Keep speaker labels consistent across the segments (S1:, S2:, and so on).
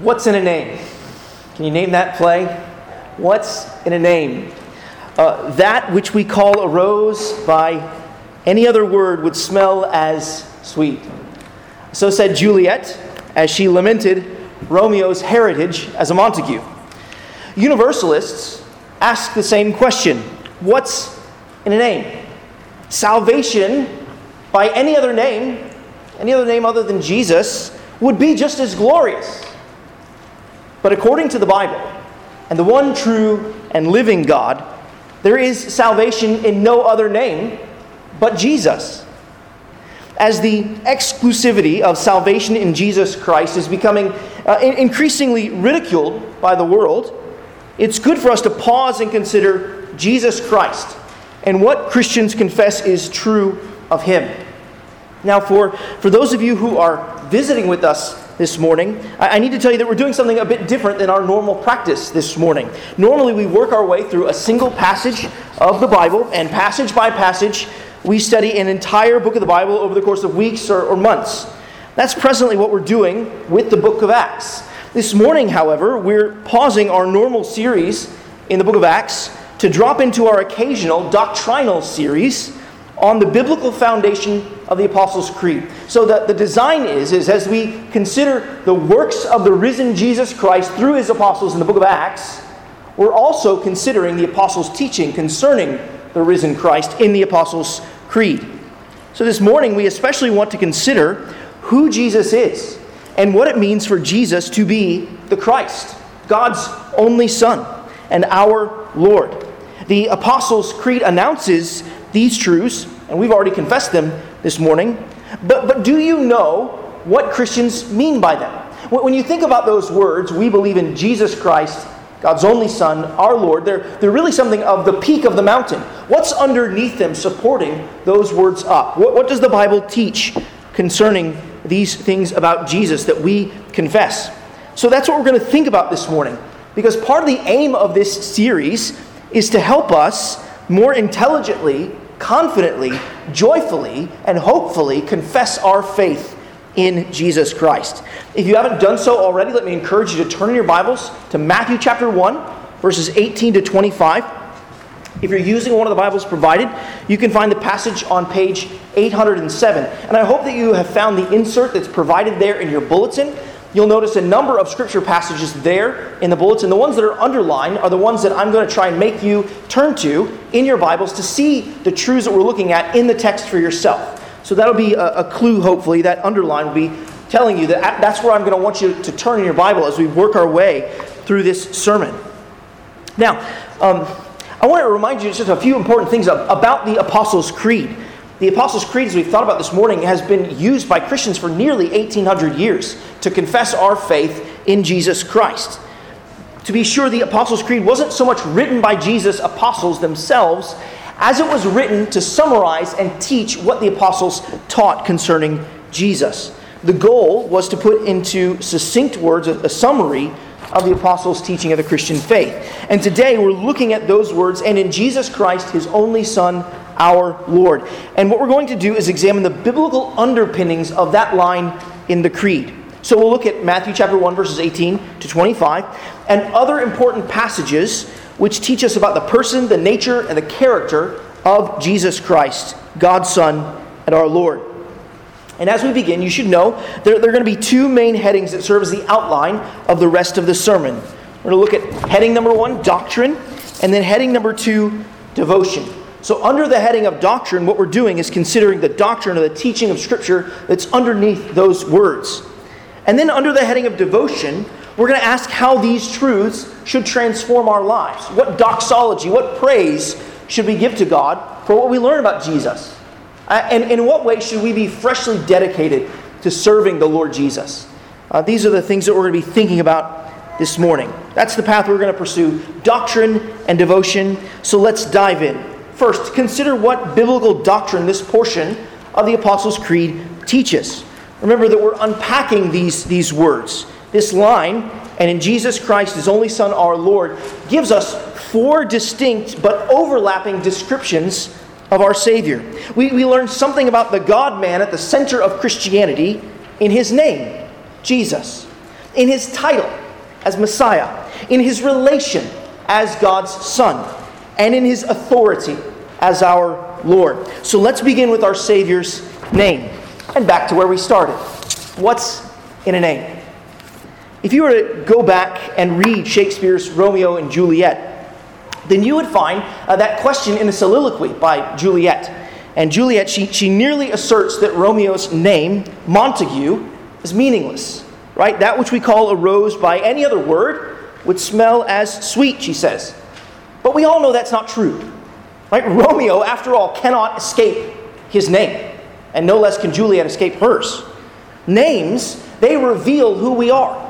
S1: What's in a name? Can you name that play? What's in a name? Uh, that which we call a rose by any other word would smell as sweet. So said Juliet as she lamented Romeo's heritage as a Montague. Universalists ask the same question What's in a name? Salvation by any other name, any other name other than Jesus, would be just as glorious. But according to the Bible and the one true and living God, there is salvation in no other name but Jesus. As the exclusivity of salvation in Jesus Christ is becoming uh, increasingly ridiculed by the world, it's good for us to pause and consider Jesus Christ and what Christians confess is true of him. Now, for, for those of you who are visiting with us this morning, I need to tell you that we're doing something a bit different than our normal practice this morning. Normally, we work our way through a single passage of the Bible, and passage by passage, we study an entire book of the Bible over the course of weeks or, or months. That's presently what we're doing with the book of Acts. This morning, however, we're pausing our normal series in the book of Acts to drop into our occasional doctrinal series on the biblical foundation of the Apostles' Creed. So that the design is, is as we consider the works of the risen Jesus Christ through his apostles in the book of Acts, we're also considering the apostles' teaching concerning the risen Christ in the Apostles' Creed. So this morning we especially want to consider who Jesus is and what it means for Jesus to be the Christ, God's only Son and our Lord. The Apostles' Creed announces these truths, and we've already confessed them this morning. But, but do you know what Christians mean by them? When you think about those words, we believe in Jesus Christ, God's only Son, our Lord, they're, they're really something of the peak of the mountain. What's underneath them supporting those words up? What, what does the Bible teach concerning these things about Jesus that we confess? So that's what we're going to think about this morning. Because part of the aim of this series is to help us more intelligently confidently, joyfully, and hopefully confess our faith in Jesus Christ. If you haven't done so already, let me encourage you to turn in your Bibles to Matthew chapter 1, verses 18 to 25. If you're using one of the Bibles provided, you can find the passage on page 807. And I hope that you have found the insert that's provided there in your bulletin. You'll notice a number of scripture passages there in the bulletin. The ones that are underlined are the ones that I'm going to try and make you turn to in your Bibles to see the truths that we're looking at in the text for yourself. So that'll be a, a clue, hopefully. That underline will be telling you that that's where I'm going to want you to turn in your Bible as we work our way through this sermon. Now, um, I want to remind you just a few important things about the Apostles' Creed. The Apostles' Creed, as we've thought about this morning, has been used by Christians for nearly 1,800 years to confess our faith in Jesus Christ. To be sure, the Apostles' Creed wasn't so much written by Jesus' apostles themselves as it was written to summarize and teach what the apostles taught concerning Jesus. The goal was to put into succinct words a, summary of the apostles' teaching of the Christian faith. And today we're looking at those words and in Jesus Christ, his only Son, our Lord. And what we're going to do is examine the biblical underpinnings of that line in the Creed. So we'll look at Matthew chapter 1 verses 18 to 25 and other important passages which teach us about the person, the nature and the character of Jesus Christ, God's Son and our Lord. And as we begin, you should know there, there are going to be two main headings that serve as the outline of the rest of the sermon. We're going to look at heading number one, doctrine, and then heading number two, devotion. So, under the heading of doctrine, what we're doing is considering the doctrine or the teaching of Scripture that's underneath those words. And then, under the heading of devotion, we're going to ask how these truths should transform our lives. What doxology, what praise should we give to God for what we learn about Jesus? Uh, and in what way should we be freshly dedicated to serving the Lord Jesus? Uh, these are the things that we're going to be thinking about this morning. That's the path we're going to pursue doctrine and devotion. So let's dive in. First, consider what biblical doctrine this portion of the Apostles' Creed teaches. Remember that we're unpacking these, these words. This line, and in Jesus Christ, his only Son, our Lord, gives us four distinct but overlapping descriptions of our Savior. We, we learn something about the God man at the center of Christianity in his name, Jesus. in his title as Messiah, in his relation as God's Son, and in his authority as our Lord. So let's begin with our Savior's name. And back to where we started. What's in a name? If you were to go back and read Shakespeare's Romeo and Juliet, then you would find uh, that question in a soliloquy by Juliet. And Juliet, she, she nearly asserts that Romeo's name, Montague, is meaningless, right? That which we call a rose by any other word would smell as sweet, she says. But we all know that's not true. Right? Romeo, after all, cannot escape his name, and no less can Juliet escape hers. Names, they reveal who we are.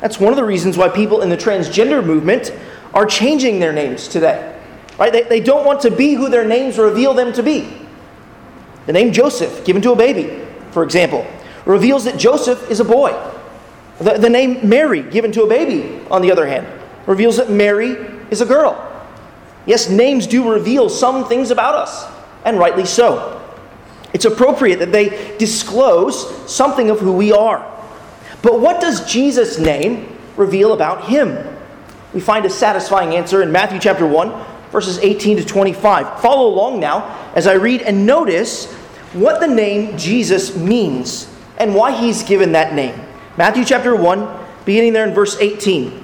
S1: That's one of the reasons why people in the transgender movement are changing their names today. Right? They, they don't want to be who their names reveal them to be. The name Joseph, given to a baby, for example, reveals that Joseph is a boy. The, the name Mary, given to a baby, on the other hand, reveals that Mary is a girl. Yes, names do reveal some things about us, and rightly so. It's appropriate that they disclose something of who we are. But what does Jesus' name reveal about him? We find a satisfying answer in Matthew chapter 1, verses 18 to 25. Follow along now as I read and notice what the name Jesus means and why he's given that name. Matthew chapter 1, beginning there in verse 18.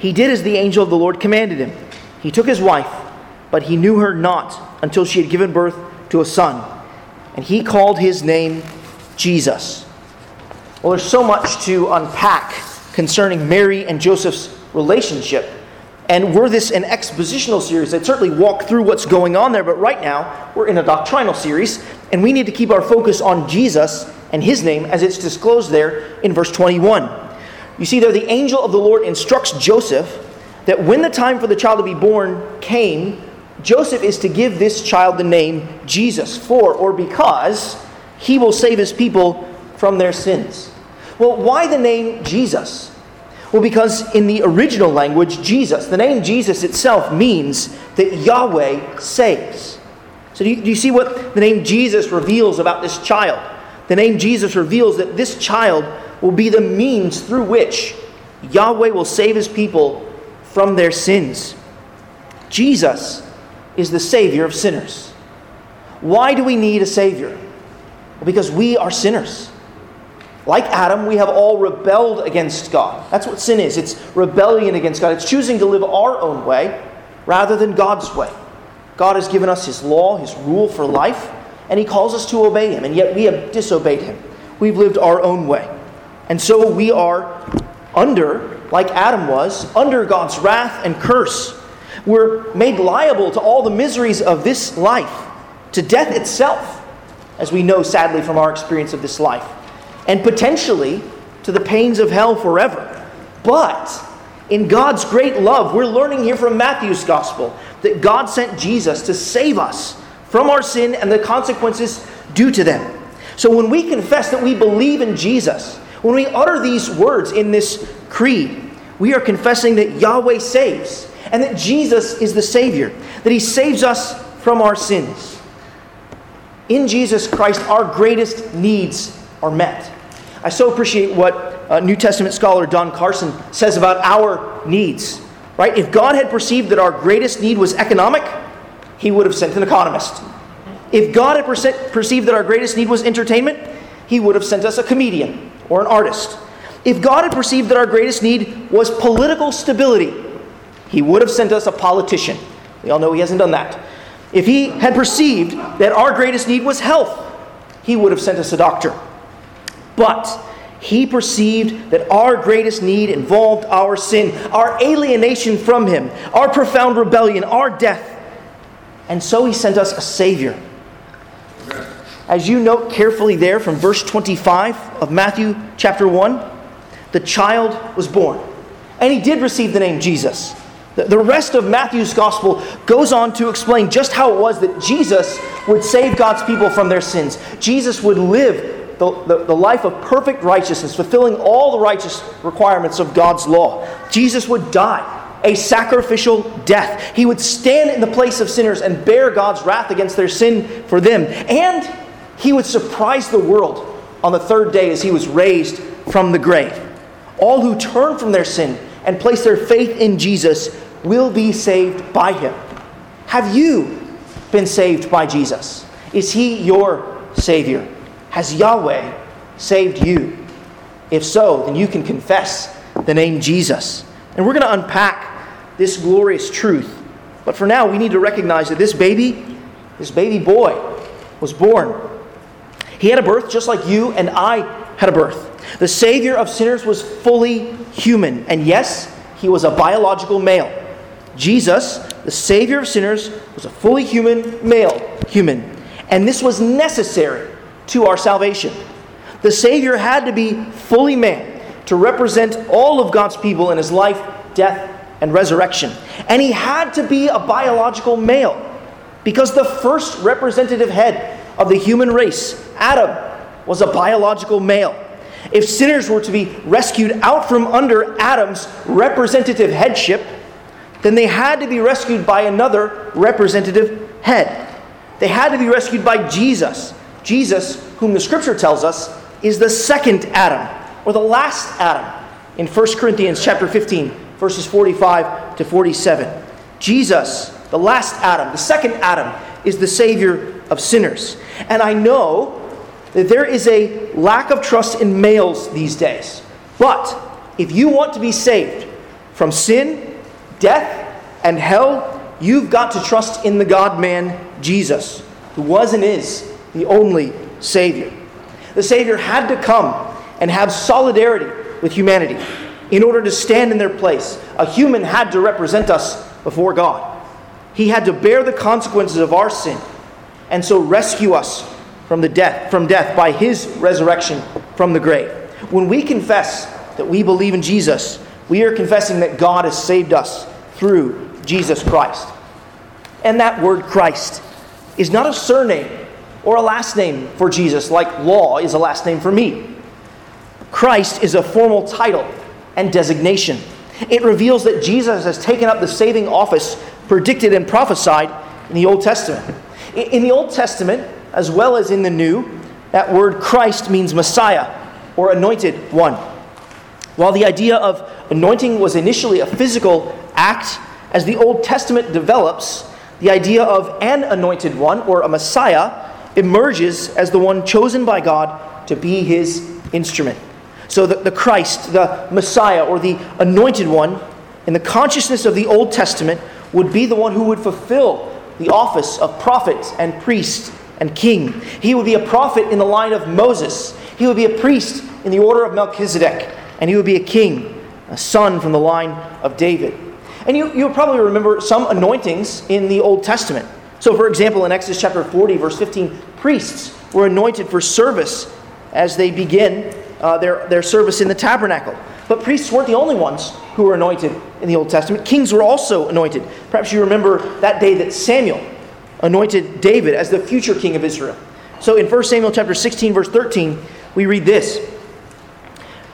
S1: he did as the angel of the Lord commanded him. He took his wife, but he knew her not until she had given birth to a son. And he called his name Jesus. Well, there's so much to unpack concerning Mary and Joseph's relationship. And were this an expositional series, I'd certainly walk through what's going on there. But right now, we're in a doctrinal series, and we need to keep our focus on Jesus and his name as it's disclosed there in verse 21. You see, there the angel of the Lord instructs Joseph that when the time for the child to be born came, Joseph is to give this child the name Jesus for or because he will save his people from their sins. Well, why the name Jesus? Well, because in the original language, Jesus, the name Jesus itself means that Yahweh saves. So, do you, do you, see what the name Jesus reveals about this child? The name Jesus reveals that this child will be the means through which Yahweh will save his people from their sins. Jesus is the Savior of sinners. Why do we need a Savior? Well, because we are sinners. Like Adam, we have all rebelled against God. That's what sin is it's rebellion against God, it's choosing to live our own way rather than God's way. God has given us His law, His rule for life, and He calls us to obey Him, and yet we have disobeyed Him. We've lived our own way. And so we are under, like Adam was, under God's wrath and curse. We're made liable to all the miseries of this life, to death itself, as we know sadly from our experience of this life, and potentially to the pains of hell forever. But in God's great love, we're learning here from Matthew's gospel that God sent Jesus to save us from our sin and the consequences due to them. So when we confess that we believe in Jesus, when we utter these words in this creed, we are confessing that Yahweh saves and that Jesus is the Savior, that He saves us from our sins. In Jesus Christ, our greatest needs are met. I so appreciate what uh, New Testament scholar Don Carson says about our needs. Right? If God had perceived that our greatest need was economic, He would have sent an economist. If God had perceived that our greatest need was entertainment, He would have sent us a comedian or an artist. If God had perceived that our greatest need was political stability, he would have sent us a politician. We all know he hasn't done that. If he had perceived that our greatest need was health, he would have sent us a doctor. But he perceived that our greatest need involved our sin, our alienation from him, our profound rebellion, our death. And so he sent us a Savior. As you note carefully there from verse 25 of Matthew chapter 1, the child was born. And he did receive the name Jesus. The rest of Matthew's gospel goes on to explain just how it was that Jesus would save God's people from their sins. Jesus would live the, the, the, life of perfect righteousness, fulfilling all the righteous requirements of God's law. Jesus would die a sacrificial death. He would stand in the place of sinners and bear God's wrath against their sin for them. And he would surprise the world on the third day as he was raised from the grave. All who turn from their sin and place their faith in Jesus will be saved by him. Have you been saved by Jesus? Is he your Savior? Has Yahweh saved you? If so, then you can confess the name Jesus. And we're going to unpack this glorious truth. But for now, we need to recognize that this baby, this baby boy, was born. He had a birth just like you and I had a birth. The Savior of sinners was fully human. And yes, he was a biological male. Jesus, the Savior of sinners, was a fully human male human. And this was necessary to our salvation. The Savior had to be fully man to represent all of God's people in his life, death, and resurrection. And he had to be a biological male because the first representative head of the human race, Adam, was a biological male. If sinners were to be rescued out from under Adam's representative headship, then they had to be rescued by another representative head. They had to be rescued by Jesus. Jesus, whom the scripture tells us is the second Adam, or the last Adam, in 1 Corinthians chapter 15, verses 45 to 47. Jesus, the last Adam, the second Adam, is the Savior of sinners. And I know that there is a lack of trust in males these days. But if you want to be saved from sin, death, and hell, you've got to trust in the God man Jesus, who was and is the only Savior. The Savior had to come and have solidarity with humanity in order to stand in their place. A human had to represent us before God. He had to bear the consequences of our sin and so rescue us from the death from death by his resurrection from the grave. When we confess that we believe in Jesus, we are confessing that God has saved us through Jesus Christ. And that word Christ is not a surname or a last name for Jesus like law is a last name for me. Christ is a formal title and designation. It reveals that Jesus has taken up the saving office predicted and prophesied in the Old Testament. In the Old Testament, as well as in the New, that word Christ means Messiah or anointed one. While the idea of anointing was initially a physical act, as the Old Testament develops, the idea of an anointed one or a Messiah emerges as the one chosen by God to be his instrument. So the, the Christ, the Messiah, or the anointed one, in the consciousness of the Old Testament, would be the one who would fulfill the office of prophet and priest and king. He would be a prophet in the line of Moses. He would be a priest in the order of Melchizedek. And he would be a king, a son from the line of David. And you, you'll probably remember some anointings in the Old Testament. So, for example, in Exodus chapter 40, verse 15, priests were anointed for service as they begin uh, their, their service in the tabernacle. But priests weren't the only ones who were anointed in the Old Testament. Kings were also anointed. Perhaps you remember that day that Samuel anointed David as the future king of Israel. So in 1 Samuel chapter 16 verse 13, we read this.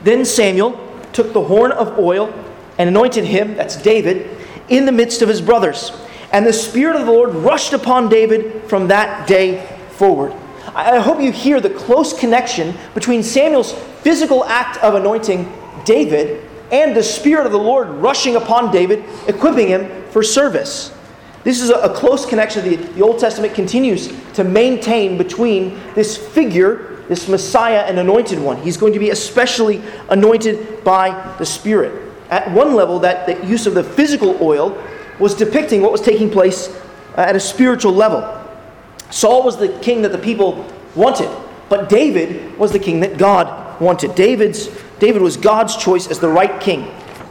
S1: Then Samuel took the horn of oil and anointed him, that's David, in the midst of his brothers. And the Spirit of the Lord rushed upon David from that day forward. I hope you hear the close connection between Samuel's physical act of anointing David and the Spirit of the Lord rushing upon David, equipping him for service. This is a, close connection the, the Old Testament continues to maintain between this figure, this Messiah and anointed one. He's going to be especially anointed by the Spirit. at one level, that the use of the physical oil was depicting what was taking place uh, at a spiritual level. Saul was the king that the people wanted, but David was the king that God wanted. David's, David was God's choice as the right king.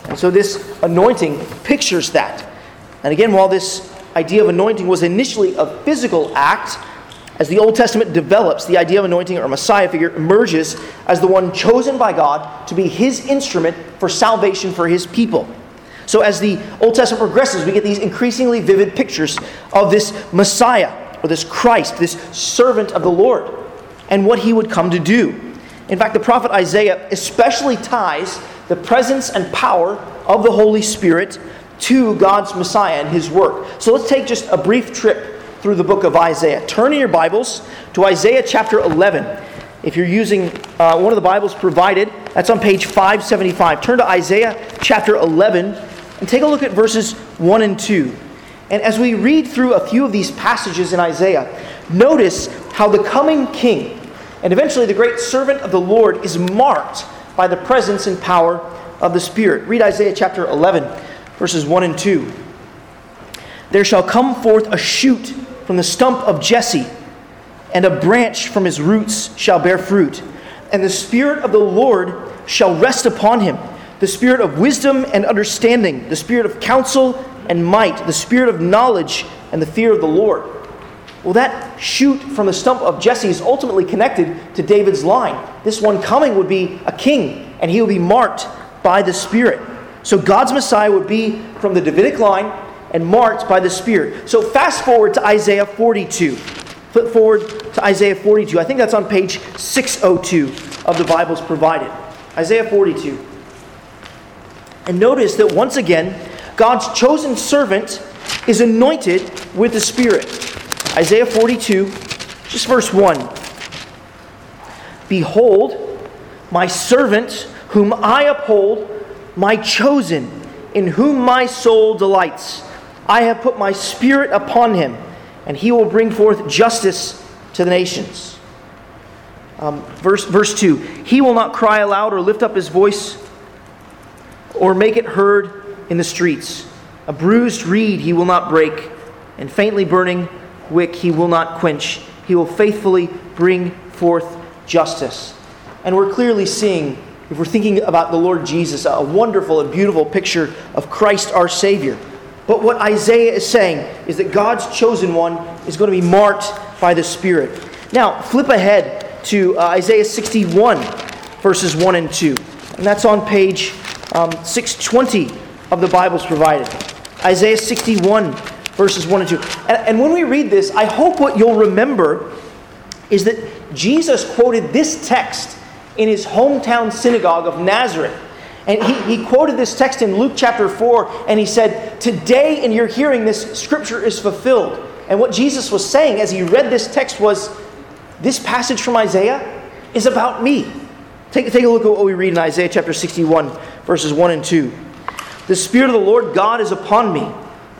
S1: And so this anointing pictures that. And again, while this idea of anointing was initially a physical act, as the Old Testament develops, the idea of anointing or Messiah figure emerges as the one chosen by God to be his instrument for salvation for his people. So, as the Old Testament progresses, we get these increasingly vivid pictures of this Messiah, or this Christ, this servant of the Lord, and what he would come to do. In fact, the prophet Isaiah especially ties the presence and power of the Holy Spirit to God's Messiah and his work. So, let's take just a brief trip through the book of Isaiah. Turn in your Bibles to Isaiah chapter 11. If you're using uh, one of the Bibles provided, that's on page 575. Turn to Isaiah chapter 11 and take a look at verses 1 and 2. And as we read through a few of these passages in Isaiah, notice how the coming king and eventually the great servant of the Lord is marked by the presence and power of the Spirit. Read Isaiah chapter 11, verses 1 and 2. There shall come forth a shoot from the stump of Jesse, and a branch from his roots shall bear fruit. And the Spirit of the Lord shall rest upon him the Spirit of wisdom and understanding, the Spirit of counsel and might, the Spirit of knowledge and the fear of the Lord. Well, that shoot from the stump of Jesse is ultimately connected to David's line. This one coming would be a king, and he would be marked by the Spirit. So God's Messiah would be from the Davidic line and marked by the Spirit. So fast forward to Isaiah 42. Flip forward to Isaiah 42. I think that's on page 602 of the Bibles provided. Isaiah 42. And notice that once again, God's chosen servant is anointed with the Spirit. Isaiah 42, just verse 1. Behold, my servant, whom I uphold, my chosen, in whom my soul delights. I have put my spirit upon him, and he will bring forth justice to the nations. Um, verse, verse 2 He will not cry aloud or lift up his voice or make it heard in the streets. A bruised reed he will not break, and faintly burning wick he will not quench. He will faithfully bring forth justice. And we're clearly seeing, if we're thinking about the Lord Jesus, a wonderful and beautiful picture of Christ our Savior. But what Isaiah is saying is that God's chosen one is going to be marked by the Spirit. Now, flip ahead to uh, Isaiah 61, verses 1 and 2. And that's on page um, 620 of the Bibles provided. Isaiah 61, verses 1 and 2. And, and when we read this, I hope what you'll remember is that Jesus quoted this text in his hometown synagogue of Nazareth and he, he quoted this text in Luke chapter 4, and he said, Today in your hearing, this scripture is fulfilled. And what Jesus was saying as he read this text was, This passage from Isaiah is about me. Take, take a look at what we read in Isaiah chapter 61, verses 1 and 2. The Spirit of the Lord God is upon me,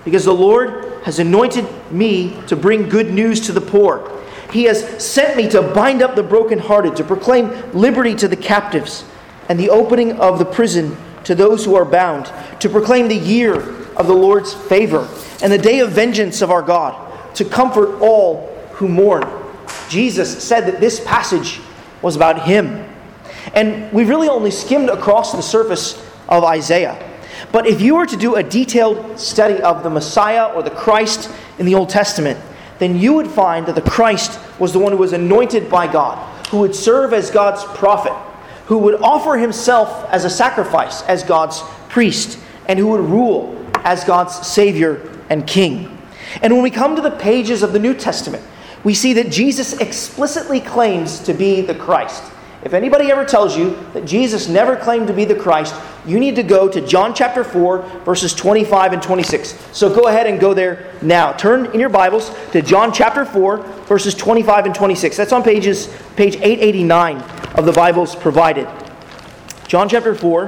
S1: because the Lord has anointed me to bring good news to the poor. He has sent me to bind up the brokenhearted, to proclaim liberty to the captives and the opening of the prison to those who are bound, to proclaim the year of the Lord's favor and the day of vengeance of our God, to comfort all who mourn. Jesus said that this passage was about him. And we've really only skimmed across the surface of Isaiah. But if you were to do a detailed study of the Messiah or the Christ in the Old Testament, then you would find that the Christ was the one who was anointed by God, who would serve as God's prophet who would offer himself as a sacrifice as God's priest and who would rule as God's Savior and King. And when we come to the pages of the New Testament, we see that Jesus explicitly claims to be the Christ. If anybody ever tells you that Jesus never claimed to be the Christ, you need to go to John chapter 4, verses 25 and 26. So go ahead and go there now. Turn in your Bibles to John chapter 4, verses 25 and 26. That's on pages page 889 of the Bibles provided. John chapter 4,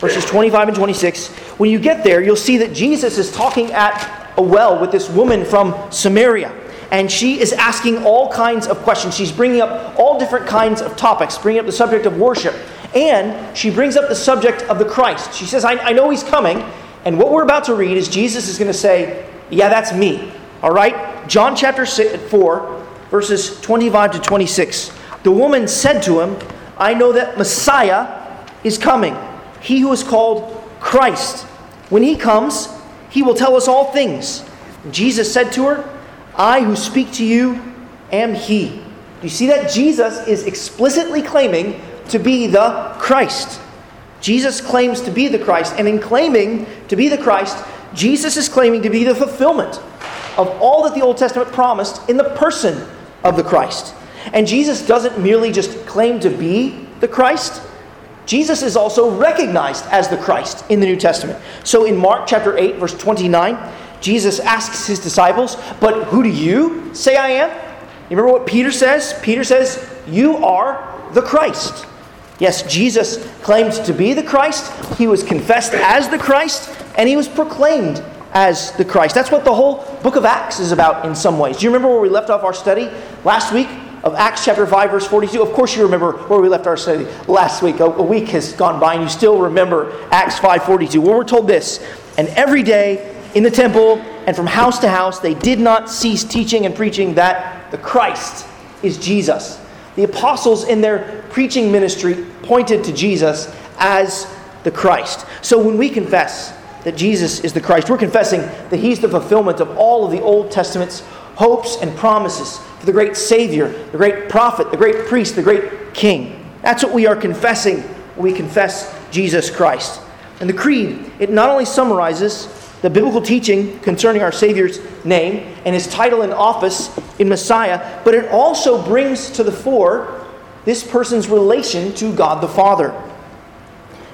S1: verses 25 and 26. When you get there, you'll see that Jesus is talking at a well with this woman from Samaria and she is asking all kinds of questions. She's bringing up all different kinds of topics, bringing up the subject of worship. And she brings up the subject of the Christ. She says, I, I know he's coming. And what we're about to read is Jesus is going to say, Yeah, that's me. All right? John chapter 4, verses 25 to 26. The woman said to him, I know that Messiah is coming, he who is called Christ. When he comes, he will tell us all things. Jesus said to her, I who speak to you am he. Do you see that? Jesus is explicitly claiming to be the Christ. Jesus claims to be the Christ, and in claiming to be the Christ, Jesus is claiming to be the fulfillment of all that the Old Testament promised in the person of the Christ. And Jesus doesn't merely just claim to be the Christ, Jesus is also recognized as the Christ in the New Testament. So in Mark chapter 8, verse 29, Jesus asks his disciples, But who do you say I am? You remember what Peter says? Peter says, You are the Christ. Yes, Jesus claimed to be the Christ, he was confessed as the Christ, and he was proclaimed as the Christ. That's what the whole book of Acts is about in some ways. Do you remember where we left off our study last week of Acts chapter 5, verse 42? Of course, you remember where we left our study last week. A, week has gone by, and you still remember Acts 5 42, where we're told this And every day in the temple and from house to house, they did not cease teaching and preaching that the Christ is Jesus. The apostles, in their preaching ministry, pointed to Jesus as the Christ. So when we confess that Jesus is the Christ, we're confessing that He's the fulfillment of all of the Old Testament's hopes and promises for the great Savior, the great prophet, the great priest, the great King. That's what we are confessing when we confess Jesus Christ. And the Creed, it not only summarizes the biblical teaching concerning our Savior's name and his title and office in Messiah, but it also brings to the fore this person's relation to God the Father.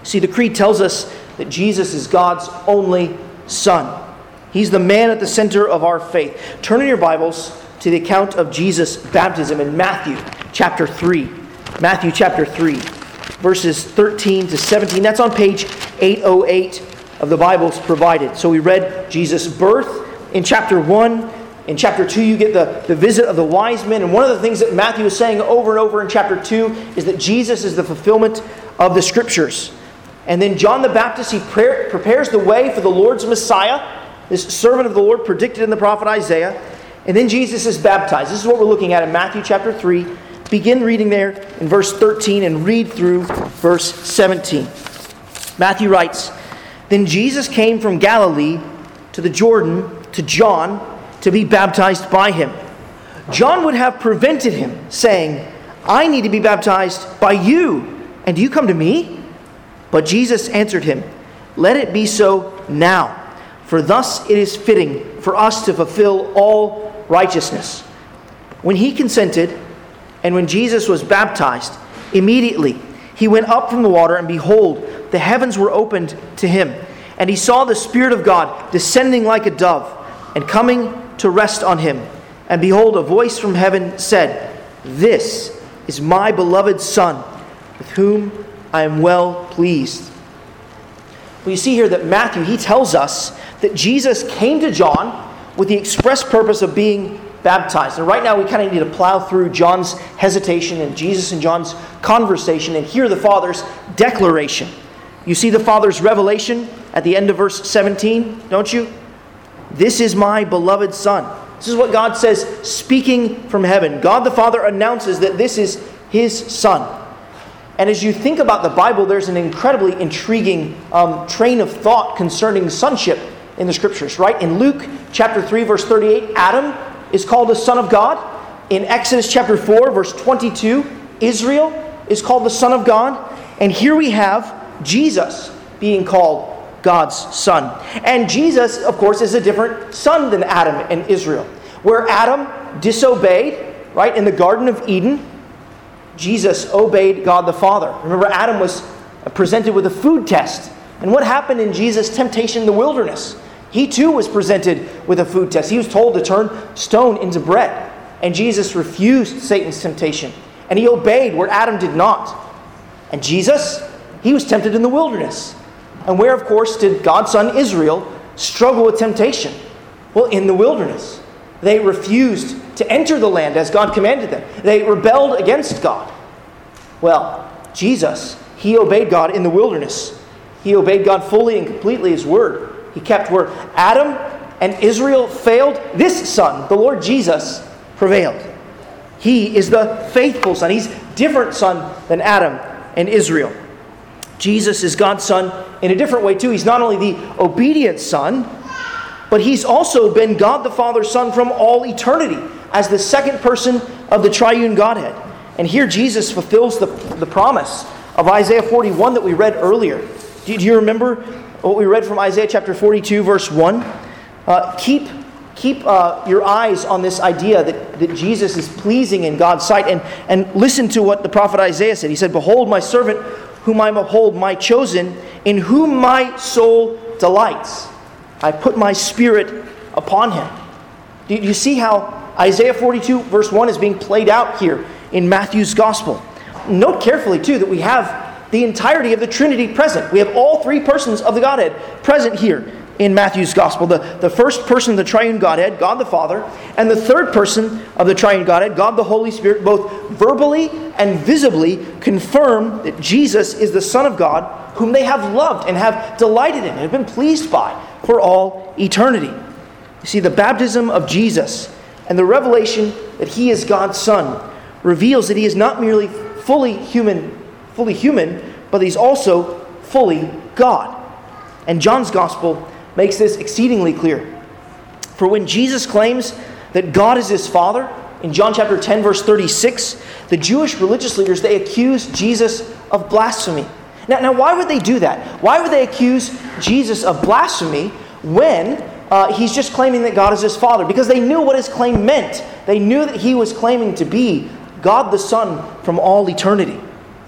S1: See, the Creed tells us that Jesus is God's only Son. He's the man at the center of our faith. Turn in your Bibles to the account of Jesus' baptism in Matthew chapter 3. Matthew chapter 3, verses 13 to 17. That's on page 808 of the Bibles provided. So we read Jesus' birth in chapter 1. In chapter 2, you get the, the visit of the wise men. And one of the things that Matthew is saying over and over in chapter 2 is that Jesus is the fulfillment of the scriptures. And then John the Baptist, he pre- prepares the way for the Lord's Messiah, this servant of the Lord predicted in the prophet Isaiah. And then Jesus is baptized. This is what we're looking at in Matthew chapter 3. Begin reading there in verse 13 and read through verse 17. Matthew writes, then Jesus came from Galilee to the Jordan to John to be baptized by him. John would have prevented him, saying, I need to be baptized by you, and you come to me? But Jesus answered him, Let it be so now, for thus it is fitting for us to fulfill all righteousness. When he consented, and when Jesus was baptized, immediately he went up from the water, and behold, the heavens were opened to him. And he saw the Spirit of God descending like a dove and coming to rest on him. And behold, a voice from heaven said, This is my beloved Son, with whom I am well pleased. Well, you see here that Matthew, he tells us that Jesus came to John with the express purpose of being baptized. And right now, we kind of need to plow through John's hesitation and Jesus and John's conversation and hear the Father's declaration. You see the Father's revelation at the end of verse 17, don't you? This is my beloved Son. This is what God says, speaking from heaven. God the Father announces that this is His Son. And as you think about the Bible, there's an incredibly intriguing um, train of thought concerning sonship in the Scriptures, right? In Luke chapter 3, verse 38, Adam is called the Son of God. In Exodus chapter 4, verse 22, Israel is called the Son of God. And here we have Jesus being called God's son. And Jesus, of course, is a different son than Adam and Israel. Where Adam disobeyed, right, in the Garden of Eden, Jesus obeyed God the Father. Remember, Adam was presented with a food test. And what happened in Jesus' temptation in the wilderness? He too was presented with a food test. He was told to turn stone into bread. And Jesus refused Satan's temptation. And he obeyed where Adam did not. And Jesus, he was tempted in the wilderness. And where, of course, did God's son Israel struggle with temptation? Well, in the wilderness. They refused to enter the land as God commanded them, they rebelled against God. Well, Jesus, he obeyed God in the wilderness. He obeyed God fully and completely, his word. He kept word. Adam and Israel failed. This son, the Lord Jesus, prevailed. He is the faithful son. He's different son than Adam and Israel. Jesus is God's son in a different way, too. He's not only the obedient son, but he's also been God the Father's son from all eternity as the second person of the triune Godhead. And here Jesus fulfills the, the promise of Isaiah 41 that we read earlier. Do, do you remember what we read from Isaiah chapter 42, verse 1? Uh, keep keep uh, your eyes on this idea that, that Jesus is pleasing in God's sight and, and listen to what the prophet Isaiah said. He said, Behold, my servant, whom I uphold, my chosen, in whom my soul delights. I put my spirit upon him. Do you see how Isaiah 42, verse 1, is being played out here in Matthew's gospel? Note carefully, too, that we have the entirety of the Trinity present. We have all three persons of the Godhead present here in Matthew's gospel. The, the first person of the triune Godhead, God the Father, and the third person of the triune Godhead, God the Holy Spirit, both verbally and visibly confirm that Jesus is the Son of God, whom they have loved and have delighted in and have been pleased by for all eternity. You see, the baptism of Jesus and the revelation that he is God's Son reveals that he is not merely fully human, fully human, but he's also fully God. And John's gospel makes this exceedingly clear. For when Jesus claims that God is his Father, in John chapter 10, verse 36, the Jewish religious leaders, they accuse Jesus of blasphemy. Now, now why would they do that? Why would they accuse Jesus of blasphemy when uh, he's just claiming that God is his Father? Because they knew what his claim meant. They knew that he was claiming to be God the Son from all eternity.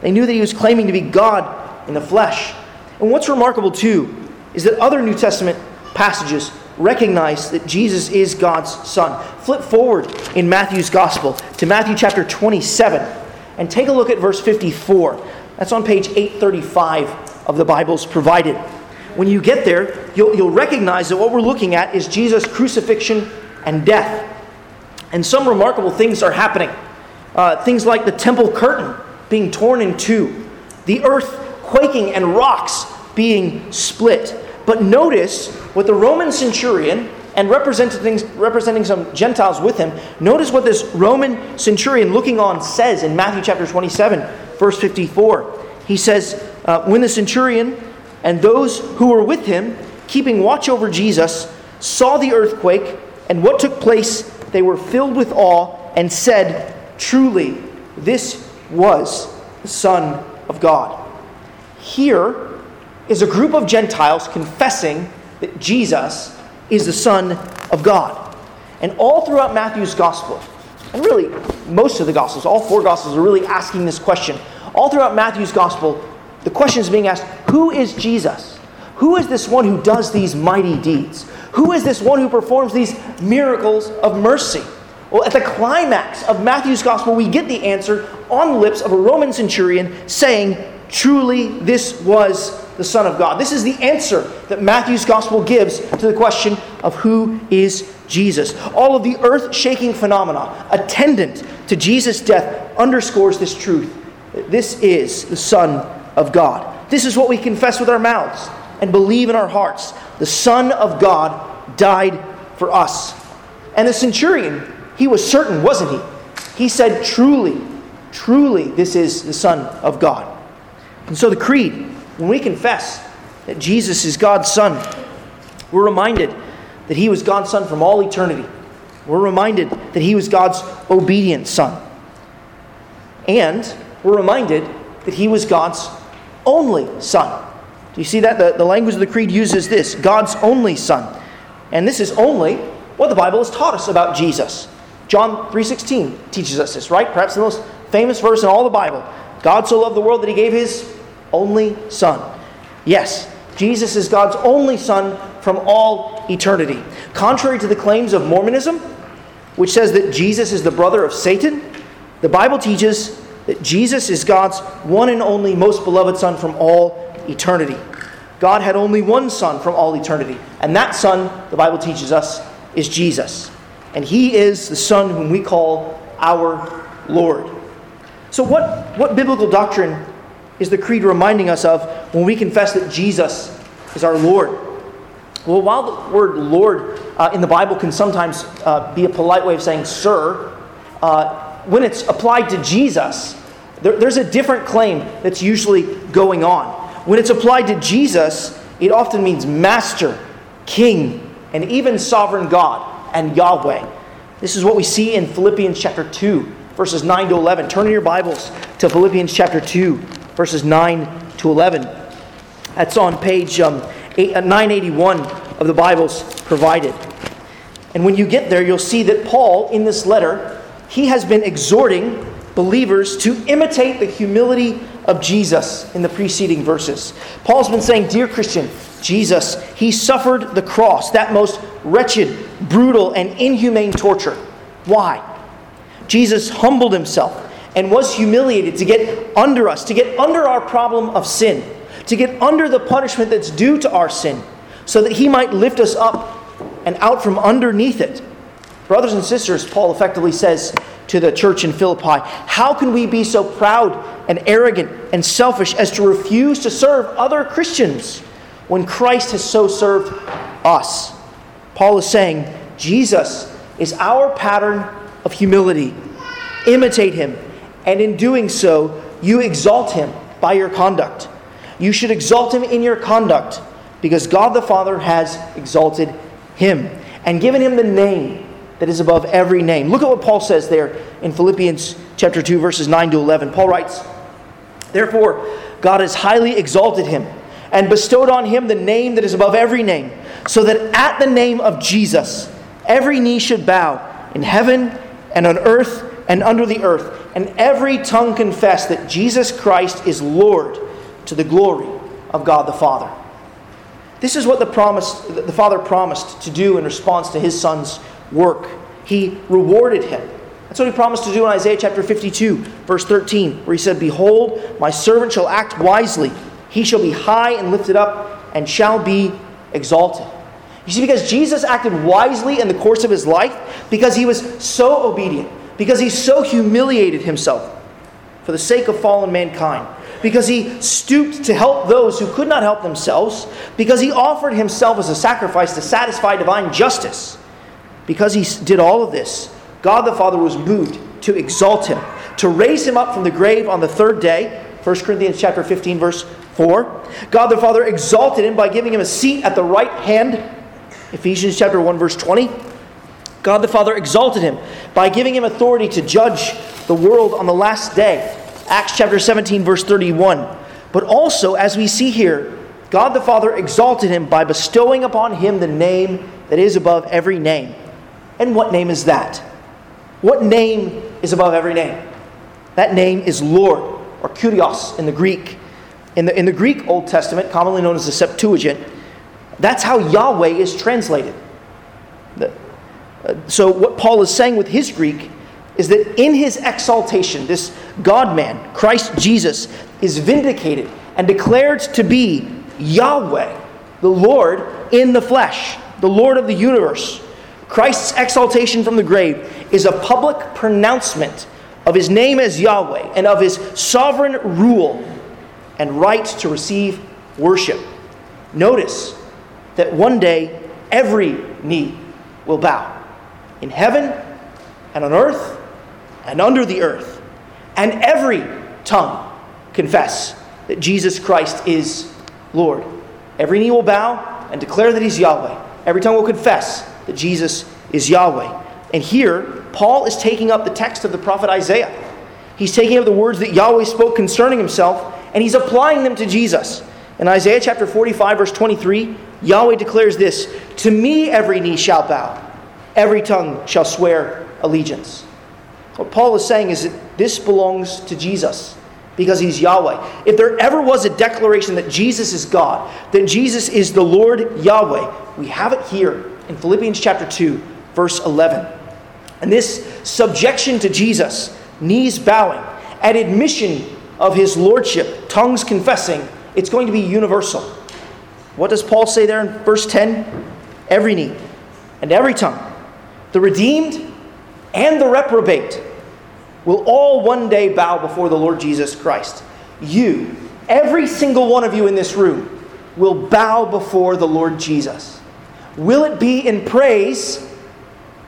S1: They knew that he was claiming to be God in the flesh. And what's remarkable, too, is that other New Testament passages recognize that Jesus is God's Son. Flip forward in Matthew's Gospel to Matthew chapter 27 and take a look at verse 54. That's on page 835 of the Bibles provided. When you get there, you'll, you'll recognize that what we're looking at is Jesus' crucifixion and death. And some remarkable things are happening. Uh, things like the temple curtain being torn in two, the earth quaking and rocks being split. But notice what the Roman centurion and representing, representing some Gentiles with him, notice what this Roman centurion looking on says in Matthew chapter 27, verse 54. He says, uh, When the centurion and those who were with him, keeping watch over Jesus, saw the earthquake and what took place, they were filled with awe and said, Truly, this was the Son of God. Here, is a group of Gentiles confessing that Jesus is the Son of God. And all throughout Matthew's gospel, and really most of the gospels, all four gospels are really asking this question. All throughout Matthew's gospel, the question is being asked who is Jesus? Who is this one who does these mighty deeds? Who is this one who performs these miracles of mercy? Well, at the climax of Matthew's gospel, we get the answer on the lips of a Roman centurion saying, Truly, this was the Son of God. This is the answer that Matthew's gospel gives to the question of who is Jesus. All of the earth shaking phenomena attendant to Jesus' death underscores this truth. This is the Son of God. This is what we confess with our mouths and believe in our hearts. The Son of God died for us. And the centurion, he was certain, wasn't he? He said, Truly, truly, this is the Son of God. And so the creed when we confess that Jesus is God's Son, we're reminded that He was God's Son from all eternity. We're reminded that He was God's obedient Son. And we're reminded that He was God's only Son. Do you see that? The, the language of the Creed uses this God's only Son. And this is only what the Bible has taught us about Jesus. John 3:16 teaches us this, right? Perhaps the most famous verse in all the Bible. God so loved the world that he gave his only Son. Yes, Jesus is God's only Son from all eternity. Contrary to the claims of Mormonism, which says that Jesus is the brother of Satan, the Bible teaches that Jesus is God's one and only most beloved Son from all eternity. God had only one Son from all eternity, and that Son, the Bible teaches us, is Jesus. And He is the Son whom we call our Lord. So, what, what biblical doctrine is the creed reminding us of when we confess that Jesus is our Lord? Well, while the word Lord uh, in the Bible can sometimes uh, be a polite way of saying sir, uh, when it's applied to Jesus, there, there's a different claim that's usually going on. When it's applied to Jesus, it often means master, king, and even sovereign God and Yahweh. This is what we see in Philippians chapter 2, verses 9 to 11. Turn in your Bibles to Philippians chapter 2, verses 9 to 11. That's on page um, uh, 981 of the Bibles provided. And when you get there, you'll see that Paul, in this letter, he has been exhorting believers to imitate the humility of Jesus in the preceding verses. Paul's been saying, Dear Christian, Jesus, he suffered the cross, that most wretched, brutal, and inhumane torture. Why? Jesus humbled himself and was humiliated to get under us, to get under our problem of sin, to get under the punishment that's due to our sin, so that he might lift us up and out from underneath it. Brothers and sisters, Paul effectively says to the church in Philippi, how can we be so proud and arrogant and selfish as to refuse to serve other Christians when Christ has so served us? Paul is saying, Jesus is our pattern of humility. Imitate him and in doing so, you exalt him by your conduct. You should exalt him in your conduct because God the Father has exalted him and given him the name that is above every name. Look at what Paul says there in Philippians chapter 2 verses 9 to 11. Paul writes, "Therefore God has highly exalted him and bestowed on him the name that is above every name, so that at the name of Jesus every knee should bow in heaven and on earth and under the earth, and every tongue confess that Jesus Christ is Lord to the glory of God the Father. This is what the, promise, the Father promised to do in response to his Son's work. He rewarded him. That's what he promised to do in Isaiah chapter 52, verse 13, where he said, Behold, my servant shall act wisely. He shall be high and lifted up and shall be exalted. You see, because Jesus acted wisely in the course of his life, because he was so obedient, because he so humiliated himself for the sake of fallen mankind, because he stooped to help those who could not help themselves, because he offered himself as a sacrifice to satisfy divine justice. Because he did all of this, God the Father was moved to exalt him, to raise him up from the grave on the third day. 1 Corinthians chapter 15 verse 4. God the Father exalted him by giving him a seat at the right hand. Ephesians chapter 1 verse 20. God the Father exalted him by giving him authority to judge the world on the last day. Acts chapter 17, verse 31. But also, as we see here, God the Father exalted him by bestowing upon him the name that is above every name. And what name is that? What name is above every name? That name is Lord, or Kurios in the Greek. In the, in the Greek Old Testament, commonly known as the Septuagint, that's how Yahweh is translated. Uh, so, what Paul is saying with his Greek is that in his exaltation, this God man, Christ Jesus, is vindicated and declared to be Yahweh, the Lord in the flesh, the Lord of the universe. Christ's exaltation from the grave is a public pronouncement of his name as Yahweh and of his sovereign rule and right to receive worship. Notice that one day every knee will bow in heaven and on earth and under the earth, and every tongue confess that Jesus Christ is Lord. Every knee will bow and declare that He's Yahweh. Every tongue will confess that Jesus is Yahweh. And here, Paul is taking up the text of the prophet Isaiah. He's taking up the words that Yahweh spoke concerning himself, and he's applying them to Jesus. In Isaiah chapter 45, verse 23, Yahweh declares this To me every knee shall bow, every tongue shall swear allegiance. What Paul is saying is that this belongs to Jesus because he's Yahweh. If there ever was a declaration that Jesus is God, that Jesus is the Lord Yahweh, we have it here in Philippians chapter 2, verse 11. And this subjection to Jesus, knees bowing, and admission of his lordship, tongues confessing, it's going to be universal. What does Paul say there in verse 10? Every knee and every tongue the redeemed and the reprobate will all one day bow before the Lord Jesus Christ. You every single one of you in this room will bow before the Lord Jesus. Will it be in praise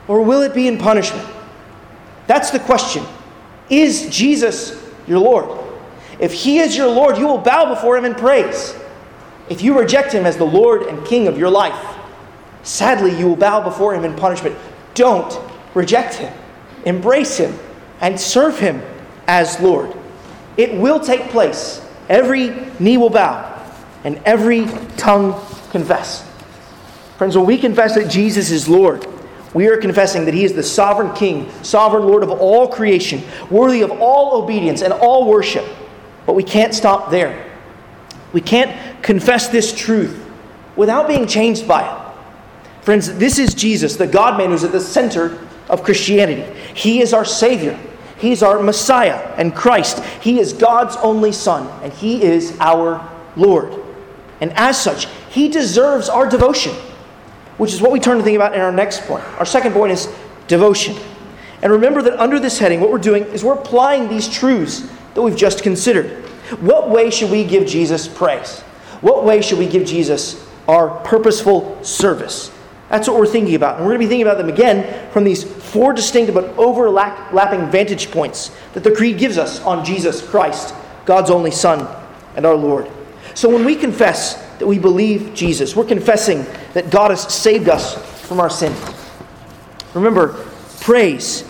S1: or will it be in punishment? That's the question. Is Jesus your Lord? If he is your Lord, you will bow before him in praise. If you reject him as the Lord and King of your life, sadly, you will bow before him in punishment. Don't reject him. Embrace him and serve him as Lord. It will take place. Every knee will bow and every tongue confess. Friends, when we confess that Jesus is Lord, we are confessing that He is the sovereign King, sovereign Lord of all creation, worthy of all obedience and all worship. But we can't stop there. We can't confess this truth without being changed by it. Friends, this is Jesus, the God man who's at the center of Christianity. He is our Savior. He's our Messiah and Christ. He is God's only Son, and He is our Lord. And as such, He deserves our devotion, which is what we turn to think about in our next point. Our second point is devotion. And remember that under this heading, what we're doing is we're applying these truths that we've just considered. What way should we give Jesus praise? What way should we give Jesus our purposeful service? That's what we're thinking about. And we're going to be thinking about them again from these four distinct but overlapping vantage points that the Creed gives us on Jesus Christ, God's only Son and our Lord. So when we confess that we believe Jesus, we're confessing that God has saved us from our sin. Remember, praise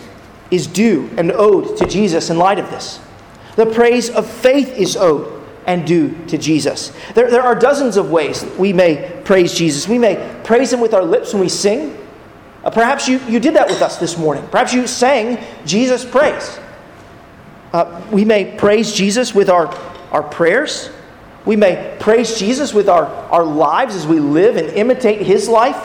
S1: is due and owed to Jesus in light of this. The praise of faith is owed and due to Jesus. There, there are dozens of ways we may praise Jesus. We may praise Him with our lips when we sing. Uh, perhaps you, you did that with us this morning. Perhaps you sang Jesus' praise. Uh, we may praise Jesus with our, our prayers. We may praise Jesus with our, our lives as we live and imitate His life.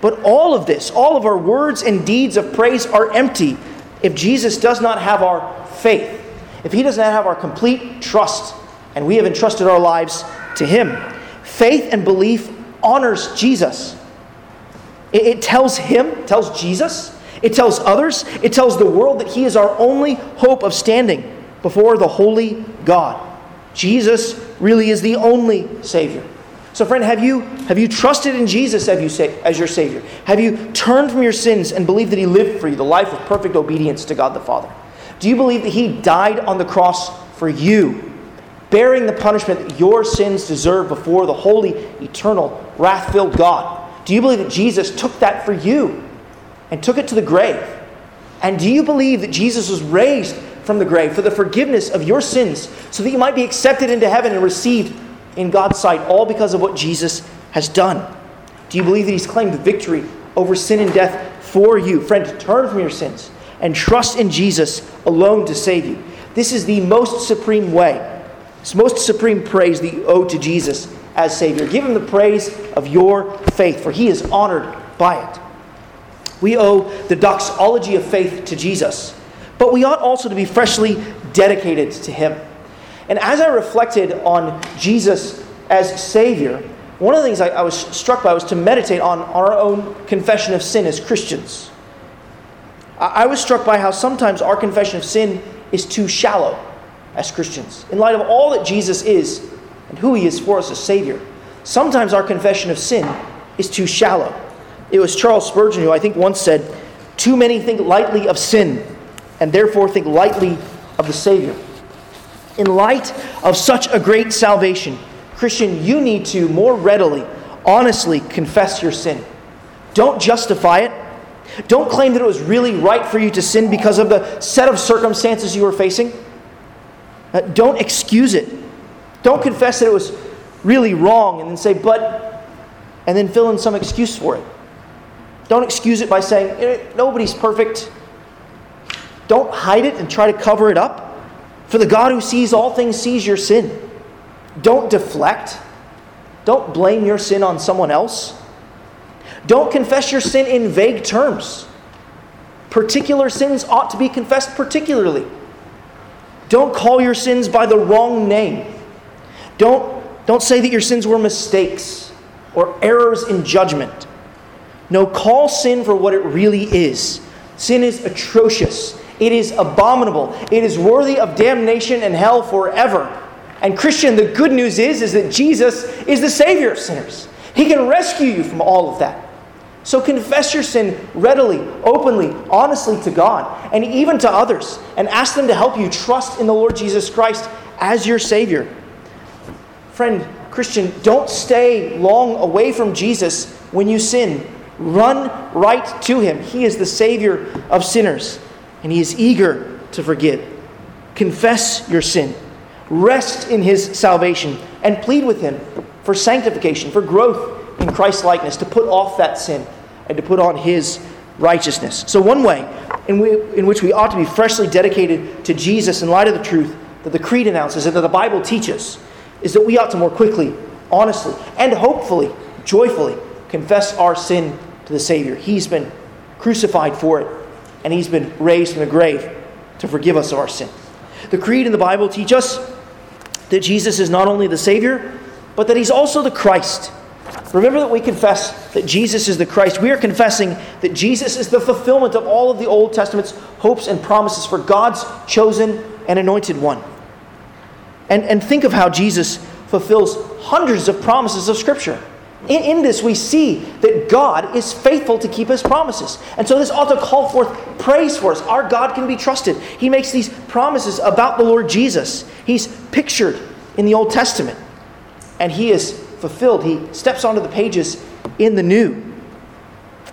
S1: But all of this, all of our words and deeds of praise are empty if Jesus does not have our faith if He does not have our complete trust and we have entrusted our lives to Him. Faith and belief honors Jesus. It, it tells Him, tells Jesus, it tells others, it tells the world that He is our only hope of standing before the holy God. Jesus really is the only Savior. So, friend, have you, have you trusted in Jesus as, you say, as your Savior? Have you turned from your sins and believed that He lived for you the life of perfect obedience to God the Father? Do you believe that He died on the cross for you, bearing the punishment that your sins deserve before the holy, eternal, wrath filled God? Do you believe that Jesus took that for you and took it to the grave? And do you believe that Jesus was raised from the grave for the forgiveness of your sins so that you might be accepted into heaven and received in God's sight, all because of what Jesus has done? Do you believe that He's claimed the victory over sin and death for you? Friend, turn from your sins and trust in Jesus alone to save you. This is the most supreme way. It's most supreme praise that you owe to Jesus as Savior. Give him the praise of your faith, for he is honored by it. We owe the doxology of faith to Jesus, but we ought also to be freshly dedicated to him. And as I reflected on Jesus as Savior, one of the things I, I was struck by was to meditate on our own confession of sin as Christians. I was struck by how sometimes our confession of sin is too shallow as Christians. In light of all that Jesus is and who he is for us as Savior, sometimes our confession of sin is too shallow. It was Charles Spurgeon who I think once said, Too many think lightly of sin and therefore think lightly of the Savior. In light of such a great salvation, Christian, you need to more readily, honestly confess your sin. Don't justify it don't claim that it was really right for you to sin because of the set of circumstances you were facing. Uh, don't excuse it. Don't confess that it was really wrong and then say, but, and then fill in some excuse for it. Don't excuse it by saying, eh, nobody's perfect. Don't hide it and try to cover it up. For the God who sees all things sees your sin. Don't deflect. Don't blame your sin on someone else. Don't confess your sin in vague terms. Particular sins ought to be confessed particularly. Don't call your sins by the wrong name. Don't, don't say that your sins were mistakes or errors in judgment. No, call sin for what it really is. Sin is atrocious. It is abominable. It is worthy of damnation and hell forever. And Christian, the good news is, is that Jesus is the Savior of sinners. He can rescue you from all of that. So confess your sin readily, openly, honestly to God, and even to others, and ask them to help you trust in the Lord Jesus Christ as your Savior. Friend, Christian, don't stay long away from Jesus when you sin. Run right to Him. He is the Savior of sinners, and He is eager to forgive. Confess your sin, rest in His salvation, and plead with Him for sanctification, for growth in Christ likeness, to put off that sin and to put on His righteousness. So, one way in, we, in which we ought to be freshly dedicated to Jesus in light of the truth that the Creed announces and that the Bible teaches is that we ought to more quickly, honestly, and hopefully, joyfully confess our sin to the Savior. He's been crucified for it, and He's been raised from the grave to forgive us of our sin. The Creed and the Bible teach us that Jesus is not only the Savior, but that He's also the Christ. Remember that we confess that Jesus is the Christ. We are confessing that Jesus is the fulfillment of all of the Old Testament's hopes and promises for God's chosen and anointed one. And, and think of how Jesus fulfills hundreds of promises of Scripture. In, in, this, we see that God is faithful to keep his promises. And so this ought to call forth praise for us. Our God can be trusted. He makes these promises about the Lord Jesus. He's pictured in the Old Testament, and he is fulfilled. He steps onto the pages in the New.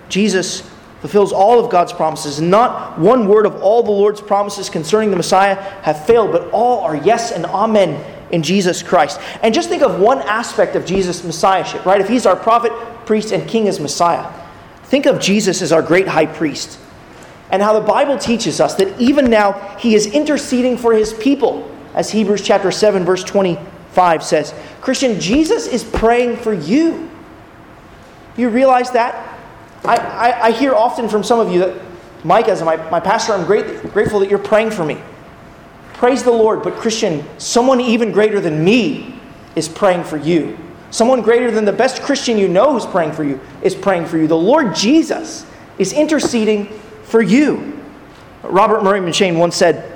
S1: Jesus fulfills all of God's promises. Not one word of all the Lord's promises concerning the Messiah have failed, but all are yes and amen in Jesus Christ. And just think of one aspect of Jesus' messiahship, right? If he's our prophet, priest, and king as Messiah, think of Jesus as our great high priest. And how the Bible teaches us that even now he is interceding for his people, as Hebrews chapter 7, verse 25 says. Christian, Jesus is praying for you. You realize that? I, I, I hear often from some of you that, Mike, as my, my pastor, I'm great, grateful that you're praying for me. Praise the Lord, but Christian, someone even greater than me is praying for you. Someone greater than the best Christian you know who's praying for you is praying for you. The Lord Jesus is interceding for you. Robert Murray M'Cheyne once said,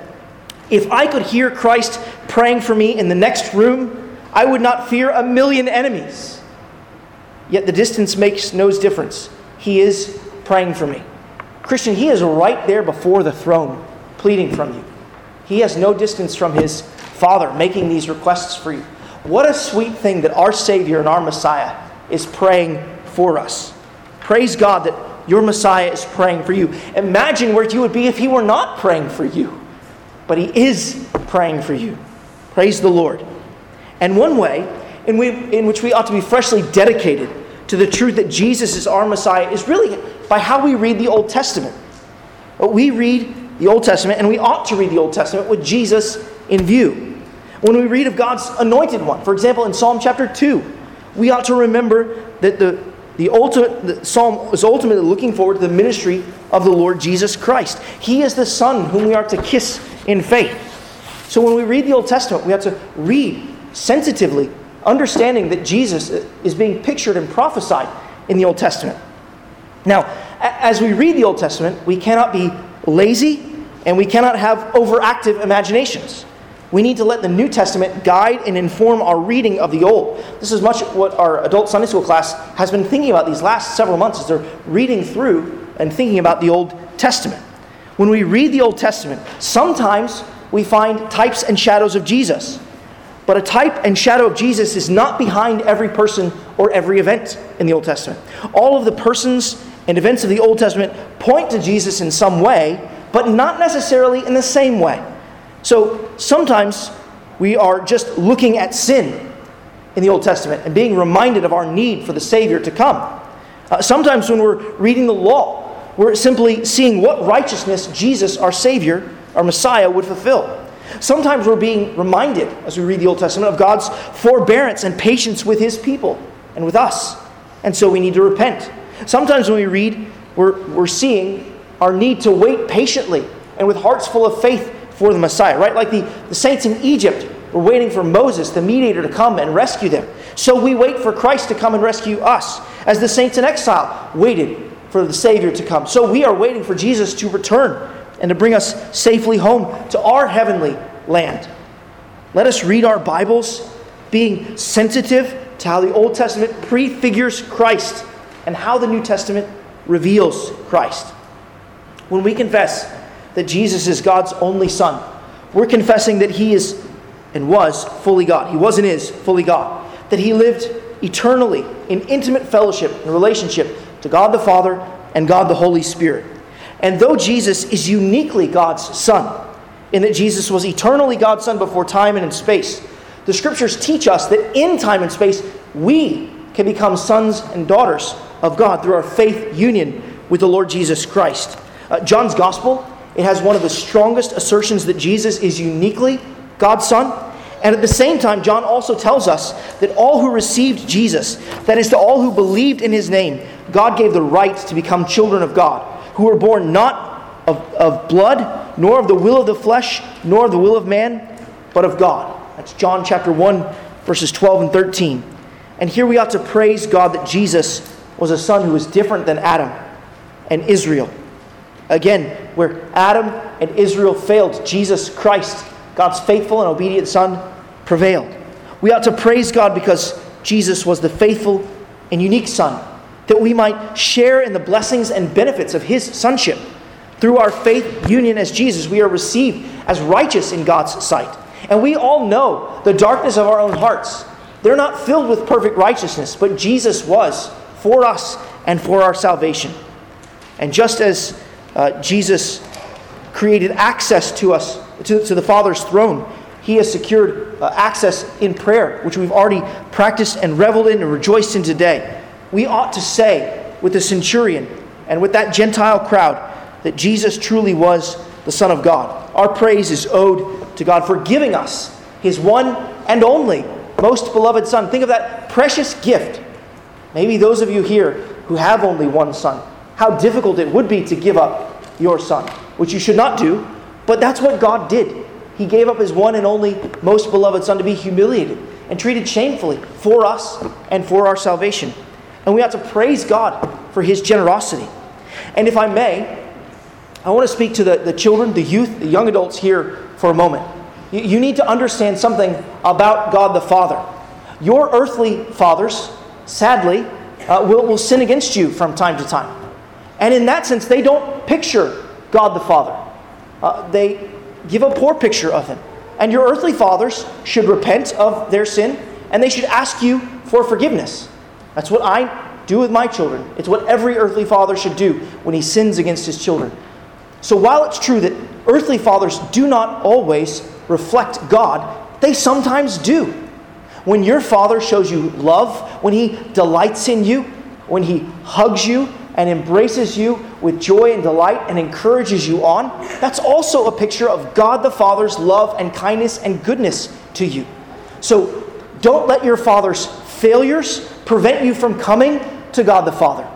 S1: If I could hear Christ praying for me in the next room, I would not fear a million enemies. Yet the distance makes no difference. He is praying for me. Christian, He is right there before the throne, pleading from you. He has no distance from his Father making these requests for you. What a sweet thing that our Savior and our Messiah is praying for us. Praise God that your Messiah is praying for you. Imagine where you would be if he were not praying for you. But he is praying for you. Praise the Lord. And one way in, we, in which we ought to be freshly dedicated to the truth that Jesus is our Messiah is really by how we read the Old Testament. But We read the Old Testament, and we ought to read the Old Testament with Jesus in view. When we read of God's anointed one, for example, in Psalm chapter 2, we ought to remember that the, the ultimate the psalm is ultimately looking forward to the ministry of the Lord Jesus Christ. He is the Son whom we are to kiss in faith. So when we read the Old Testament, we have to read sensitively, understanding that Jesus is being pictured and prophesied in the Old Testament. Now, as we read the Old Testament, we cannot be lazy and we cannot have overactive imaginations. We need to let the New Testament guide and inform our reading of the Old. This is much what our adult Sunday school class has been thinking about these last several months as they're reading through and thinking about the Old Testament. When we read the Old Testament, sometimes we find types and shadows of Jesus. But a type and shadow of Jesus is not behind every person or every event in the Old Testament. All of the persons and events of the Old Testament point to Jesus in some way, but not necessarily in the same way. So sometimes we are just looking at sin in the Old Testament and being reminded of our need for the Savior to come. Uh, sometimes when we're reading the law, we're simply seeing what righteousness Jesus, our Savior, our Messiah, would fulfill. Sometimes we're being reminded, as we read the Old Testament, of God's forbearance and patience with His people and with us. And so we need to repent. Sometimes when we read, we're, we're seeing our need to wait patiently and with hearts full of faith for the Messiah, right? Like the, the saints in Egypt were waiting for Moses, the mediator, to come and rescue them. So we wait for Christ to come and rescue us, as the saints in exile waited for the Savior to come. So we are waiting for Jesus to return and to bring us safely home to our heavenly land. Let us read our Bibles being sensitive to how the Old Testament prefigures Christ and how the New Testament reveals Christ. When we confess that Jesus is God's only Son, we're confessing that He is and was fully God. He was and is fully God. That He lived eternally in intimate fellowship and relationship to God the Father and God the Holy Spirit. And though Jesus is uniquely God's Son, in that Jesus was eternally God's Son before time and in space, the scriptures teach us that in time and space, we can become sons and daughters of God through our faith union with the Lord Jesus Christ. Uh, John's Gospel, it has one of the strongest assertions that Jesus is uniquely God's Son. And at the same time, John also tells us that all who received Jesus, that is, to all who believed in his name, God gave the right to become children of God, who were born not of, of blood, nor of the will of the flesh, nor of the will of man, but of God. That's John chapter 1, verses 12 and 13. And here we ought to praise God that Jesus was a son who was different than Adam and Israel. Again, where Adam and Israel failed, Jesus Christ, God's faithful and obedient Son, prevailed. We ought to praise God because Jesus was the faithful and unique Son, that we might share in the blessings and benefits of His sonship. Through our faith union as Jesus, we are received as righteous in God's sight. And we all know the darkness of our own hearts. They're not filled with perfect righteousness, but Jesus was for us and for our salvation. And just as uh, Jesus created access to us, to, to the Father's throne, he has secured uh, access in prayer, which we've already practiced and reveled in and rejoiced in today. We ought to say with the centurion and with that Gentile crowd that Jesus truly was the Son of God. Our praise is owed to God for giving us his one and only most beloved Son. Think of that precious gift. Maybe those of you here who have only one son, how difficult it would be to give up your son, which you should not do, but that's what God did. He gave up his one and only most beloved Son to be humiliated and treated shamefully for us and for our salvation. And we ought to praise God for his generosity. And if I may, I want to speak to the, the children, the youth, the young adults here for a moment. You, you need to understand something about God the Father. Your earthly fathers, sadly, uh, will, will sin against you from time to time. And in that sense, they don't picture God the Father. Uh, they give a poor picture of Him. And your earthly fathers should repent of their sin and they should ask you for forgiveness. That's what I do with my children. It's what every earthly father should do when he sins against his children. So while it's true that earthly fathers do not always reflect God, they sometimes do. When your father shows you love, when he delights in you, when he hugs you and embraces you with joy and delight and encourages you on, that's also a picture of God the Father's love and kindness and goodness to you. So don't let your father's failures prevent you from coming to God the Father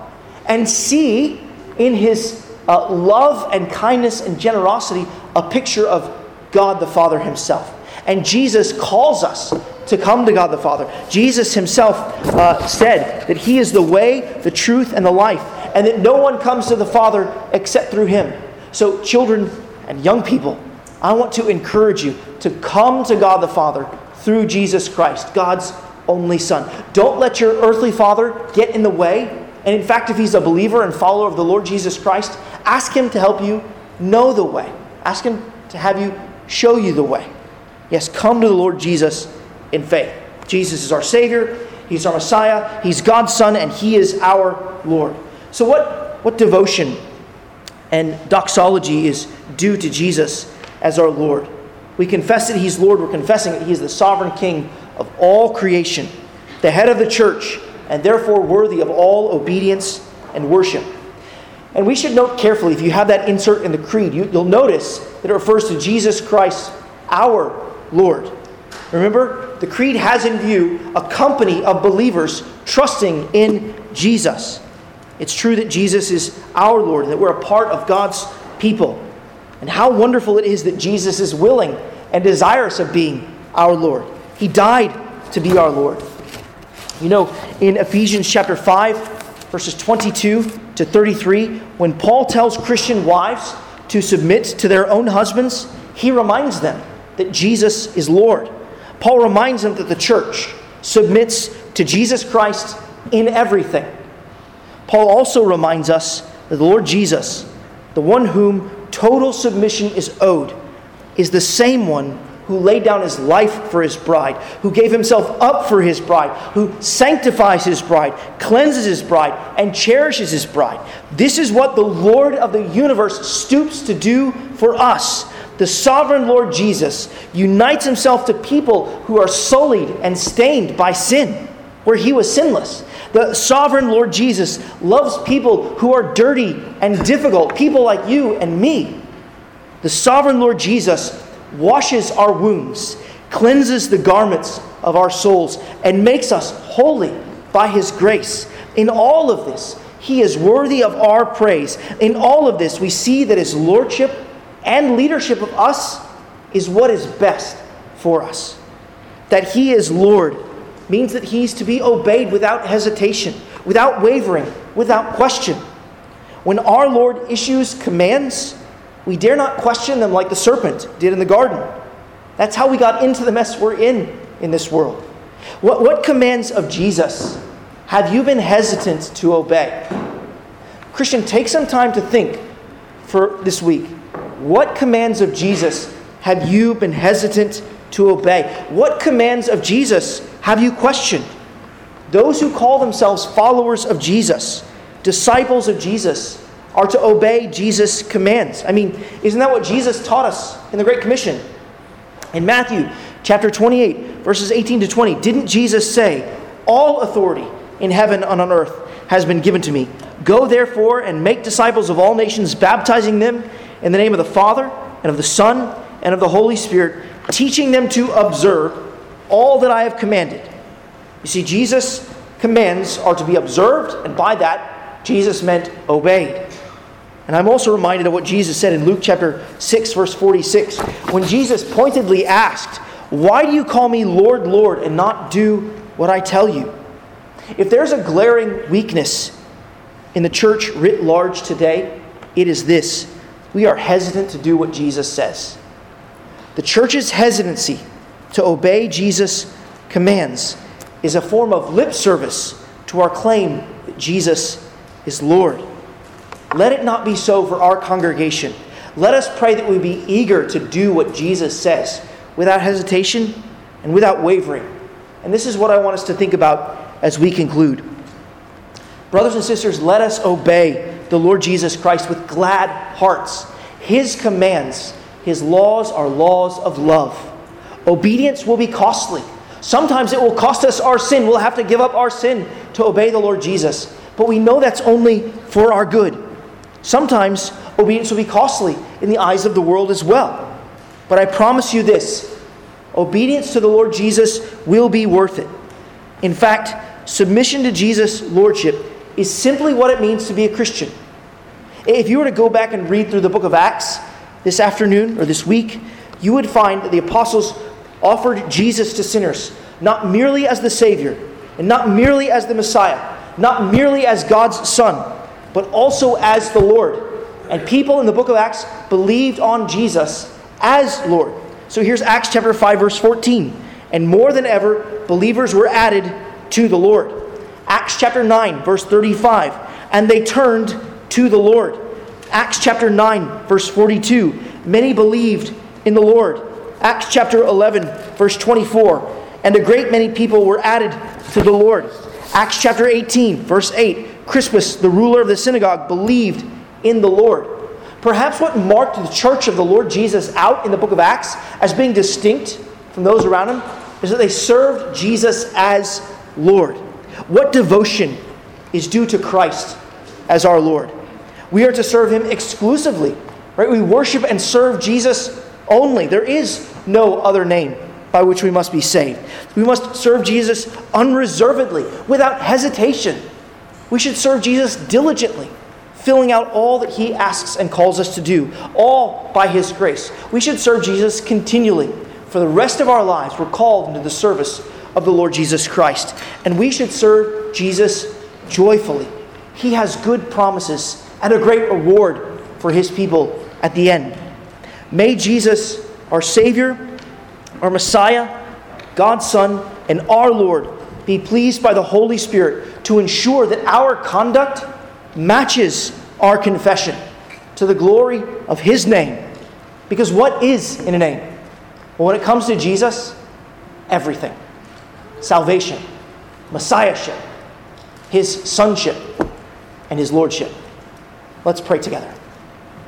S1: and see in his uh, love and kindness and generosity a picture of God the Father himself. And Jesus calls us to come to God the Father. Jesus himself uh, said that he is the way, the truth, and the life, and that no one comes to the Father except through him. So, children and young people, I want to encourage you to come to God the Father through Jesus Christ, God's only Son. Don't let your earthly father get in the way. And in fact, if he's a believer and follower of the Lord Jesus Christ, ask him to help you know the way. Ask him to have you show you the way. Yes, come to the Lord Jesus in faith. Jesus is our Savior, He's our Messiah, He's God's Son, and He is our Lord. So, what, what devotion and doxology is due to Jesus as our Lord? We confess that He's Lord, we're confessing that He is the sovereign King of all creation, the head of the church, and therefore worthy of all obedience and worship. And we should note carefully, if you have that insert in the creed, you, will notice that it refers to Jesus Christ, our Lord. Remember, the creed has in view a company of believers trusting in Jesus. It's true that Jesus is our Lord and that we're a part of God's people. And how wonderful it is that Jesus is willing and desirous of being our Lord. He died to be our Lord. You know, in Ephesians chapter 5, verses 22 to 33, when Paul tells Christian wives to submit to their own husbands, he reminds them that Jesus is Lord. Paul reminds them that the church submits to Jesus Christ in everything. Paul also reminds us that the Lord Jesus, the one whom total submission is owed, is the same one who laid down his life for his bride, who gave himself up for his bride, who sanctifies his bride, cleanses his bride, and cherishes his bride. This is what the Lord of the universe stoops to do for us. The sovereign Lord Jesus unites himself to people who are sullied and stained by sin, where he was sinless. The sovereign Lord Jesus loves people who are dirty and difficult, people like you and me. The sovereign Lord Jesus washes our wounds, cleanses the garments of our souls, and makes us holy by his grace. In all of this, he is worthy of our praise. In all of this, we see that his lordship and leadership of us is what is best for us. That he is Lord means that he's to be obeyed without hesitation, without wavering, without question. When our Lord issues commands, we dare not question them like the serpent did in the garden. That's how we got into the mess we're in in this world. What, what commands of Jesus have you been hesitant to obey? Christian, take some time to think for this week. What commands of Jesus have you been hesitant to obey? What commands of Jesus have you questioned? Those who call themselves followers of Jesus, disciples of Jesus, are to obey Jesus' commands. I mean, isn't that what Jesus taught us in the Great Commission? In Matthew chapter 28, verses 18 to 20, didn't Jesus say, All authority in heaven and on earth has been given to me? Go therefore and make disciples of all nations, baptizing them in the name of the Father and of the Son and of the Holy Spirit, teaching them to observe all that I have commanded. You see, Jesus' commands are to be observed, and by that, Jesus meant obeyed. And I'm also reminded of what Jesus said in Luke chapter 6, verse 46, when Jesus pointedly asked, Why do you call me Lord, Lord, and not do what I tell you? If there's a glaring weakness in the church writ large today, it is this we are hesitant to do what Jesus says. The church's hesitancy to obey Jesus' commands is a form of lip service to our claim that Jesus is Lord. Let it not be so for our congregation. Let us pray that we be eager to do what Jesus says without hesitation and without wavering. And this is what I want us to think about as we conclude. Brothers and sisters, let us obey the Lord Jesus Christ with glad hearts. His commands, His laws are laws of love. Obedience will be costly. Sometimes it will cost us our sin. We'll have to give up our sin to obey the Lord Jesus. But we know that's only for our good. Sometimes obedience will be costly in the eyes of the world as well. But I promise you this obedience to the Lord Jesus will be worth it. In fact, submission to Jesus' lordship is simply what it means to be a Christian. If you were to go back and read through the book of Acts this afternoon or this week, you would find that the apostles offered Jesus to sinners, not merely as the Savior, and not merely as the Messiah, not merely as God's Son, but also as the Lord. And people in the book of Acts believed on Jesus as Lord. So here's Acts chapter 5, verse 14. And more than ever, believers were added to the Lord. Acts chapter 9, verse 35. And they turned to the Lord. Acts chapter 9, verse 42. Many believed in the Lord. Acts chapter 11, verse 24. And a great many people were added to the Lord. Acts chapter 18, verse 8. Crispus, the ruler of the synagogue, believed in the Lord. Perhaps what marked the church of the Lord Jesus out in the book of Acts as being distinct from those around him is that they served Jesus as Lord. What devotion is due to Christ as our Lord? We are to serve him exclusively, right? We worship and serve Jesus only. There is no other name by which we must be saved. We must serve Jesus unreservedly, without hesitation. We should serve Jesus diligently, filling out all that he asks and calls us to do, all by his grace. We should serve Jesus continually. For the rest of our lives, we're called into the service of the Lord Jesus Christ. And we should serve Jesus joyfully. He has good promises and a great reward for his people at the end. May Jesus, our Savior, our Messiah, God's Son, and our Lord, be pleased by the Holy Spirit to ensure that our conduct matches our confession to the glory of His name. Because what is in a name? Well, when it comes to Jesus, everything salvation, messiahship, His sonship, and His lordship. Let's pray together.